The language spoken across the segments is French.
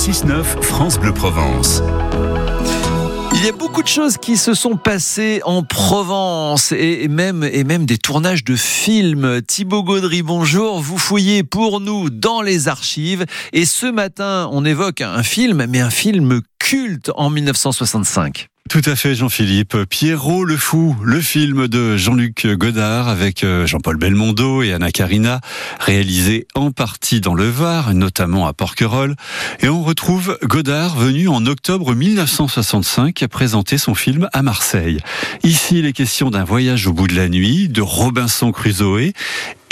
6-9 France Bleu Provence. Il y a beaucoup de choses qui se sont passées en Provence et même, et même des tournages de films. Thibaut Gaudry, bonjour. Vous fouillez pour nous dans les archives et ce matin, on évoque un film, mais un film culte en 1965. Tout à fait, Jean-Philippe. Pierrot le Fou, le film de Jean-Luc Godard avec euh, Jean-Paul Belmondo et Anna Karina, réalisé en partie dans le Var, notamment à Porquerolles. Et on retrouve Godard venu en octobre 1965 présenter son film à Marseille. Ici, il est question d'un voyage au bout de la nuit, de Robinson Crusoe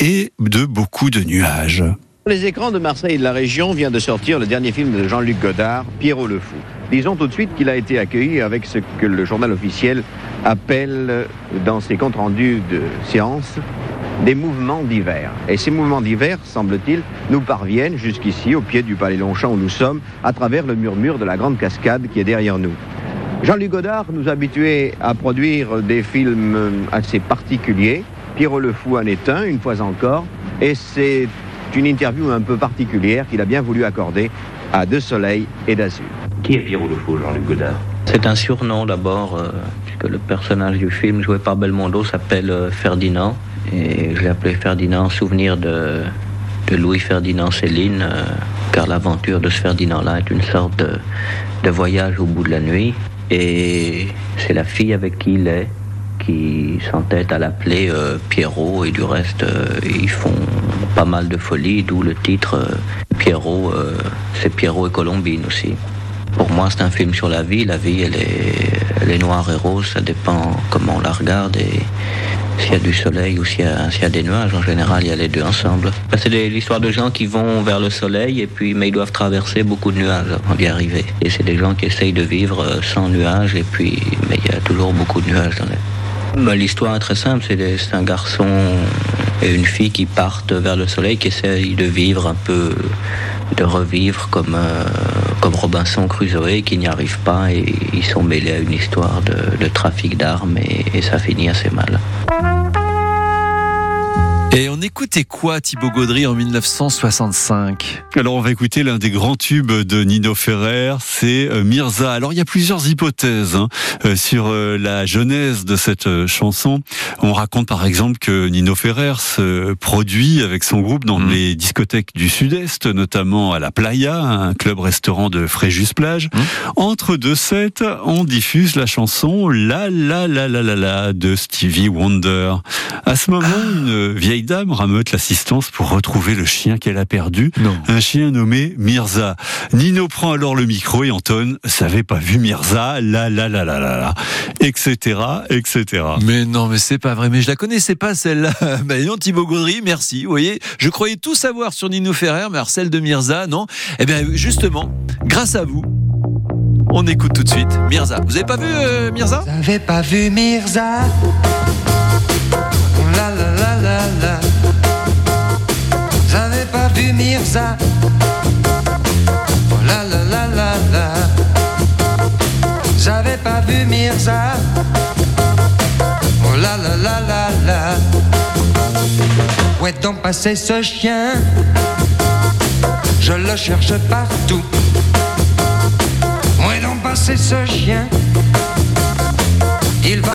et de beaucoup de nuages. Les écrans de Marseille et de la région vient de sortir le dernier film de Jean-Luc Godard, Pierrot le Fou. Disons tout de suite qu'il a été accueilli avec ce que le journal officiel appelle dans ses comptes rendus de séance des mouvements divers. Et ces mouvements divers, semble-t-il, nous parviennent jusqu'ici, au pied du palais Longchamp où nous sommes, à travers le murmure de la grande cascade qui est derrière nous. Jean-Luc Godard nous a habitués à produire des films assez particuliers. Pierrot le Fou en est un, une fois encore, et c'est une interview un peu particulière qu'il a bien voulu accorder à De Soleil et d'Azur. Qui est Pierrot le Fou, Jean-Luc Godard? C'est un surnom d'abord, euh, puisque le personnage du film joué par Belmondo s'appelle euh, Ferdinand. Et je l'ai appelé Ferdinand en souvenir de, Louis-Ferdinand Céline, euh, car l'aventure de ce Ferdinand-là est une sorte de, voyage au bout de la nuit. Et c'est la fille avec qui il est qui s'entête à l'appeler Pierrot et du reste ils font pas mal de folie, d'où le titre Pierrot, c'est Pierrot et Colombine aussi. Pour moi c'est un film sur la vie, la vie elle est, elle est noire et rose, ça dépend comment on la regarde et s'il y a du soleil ou s'il y, y, a des nuages, en général, il y a les deux ensemble. C'est l'histoire de gens qui vont vers le soleil, et puis, mais ils doivent traverser beaucoup de nuages avant d'y arriver. Et c'est des gens qui essayent de vivre sans nuages, et puis, mais il y a toujours beaucoup de nuages dans les... Bah, l'histoire est très simple, c'est un garçon et une fille qui partent vers le soleil, qui essayent de vivre un peu, de revivre comme, euh, comme Robinson Crusoe, qui n'y arrivent pas et ils sont mêlés à une histoire de, trafic d'armes et ça finit assez mal. Et on écoutait quoi Thibaut Gaudry en 1965 Alors on va écouter l'un des grands tubes de Nino Ferrer, c'est euh, Mirza. Alors il y a plusieurs hypothèses hein, euh, sur euh, la genèse de cette chanson. On raconte par exemple que Nino Ferrer se produit avec son groupe dans mmh. les discothèques du Sud-Est, notamment à la Playa, un club-restaurant de Fréjus Plage. Mmh. Entre deux sets, on diffuse la chanson La La La La La La de Stevie Wonder. À ce moment, ah. une vieille dame rameute l'assistance pour retrouver le chien qu'elle a perdu. Non. Un chien nommé Mirza. Nino prend alors le micro et entonne « Savez pas vu Mirza La la la la la la » etc. etc. Mais non, mais c'est pas vrai. Mais je la connaissais pas celle-là. Ben non, Thibaut Gaudry, merci. Vous voyez, je croyais tout savoir sur Nino Ferrer, mais alors celle de Mirza, non. Eh bien, justement, grâce à vous, on écoute tout de suite Mirza. Vous avez pas vu euh, Mirza? Vous avez pas vu Mirza? Mirza Oh la la la. Vous avez pas vu Mirza Oh la la la la la. Où est donc passé ce chien? Je le cherche partout. Où est donc passé ce chien? Il va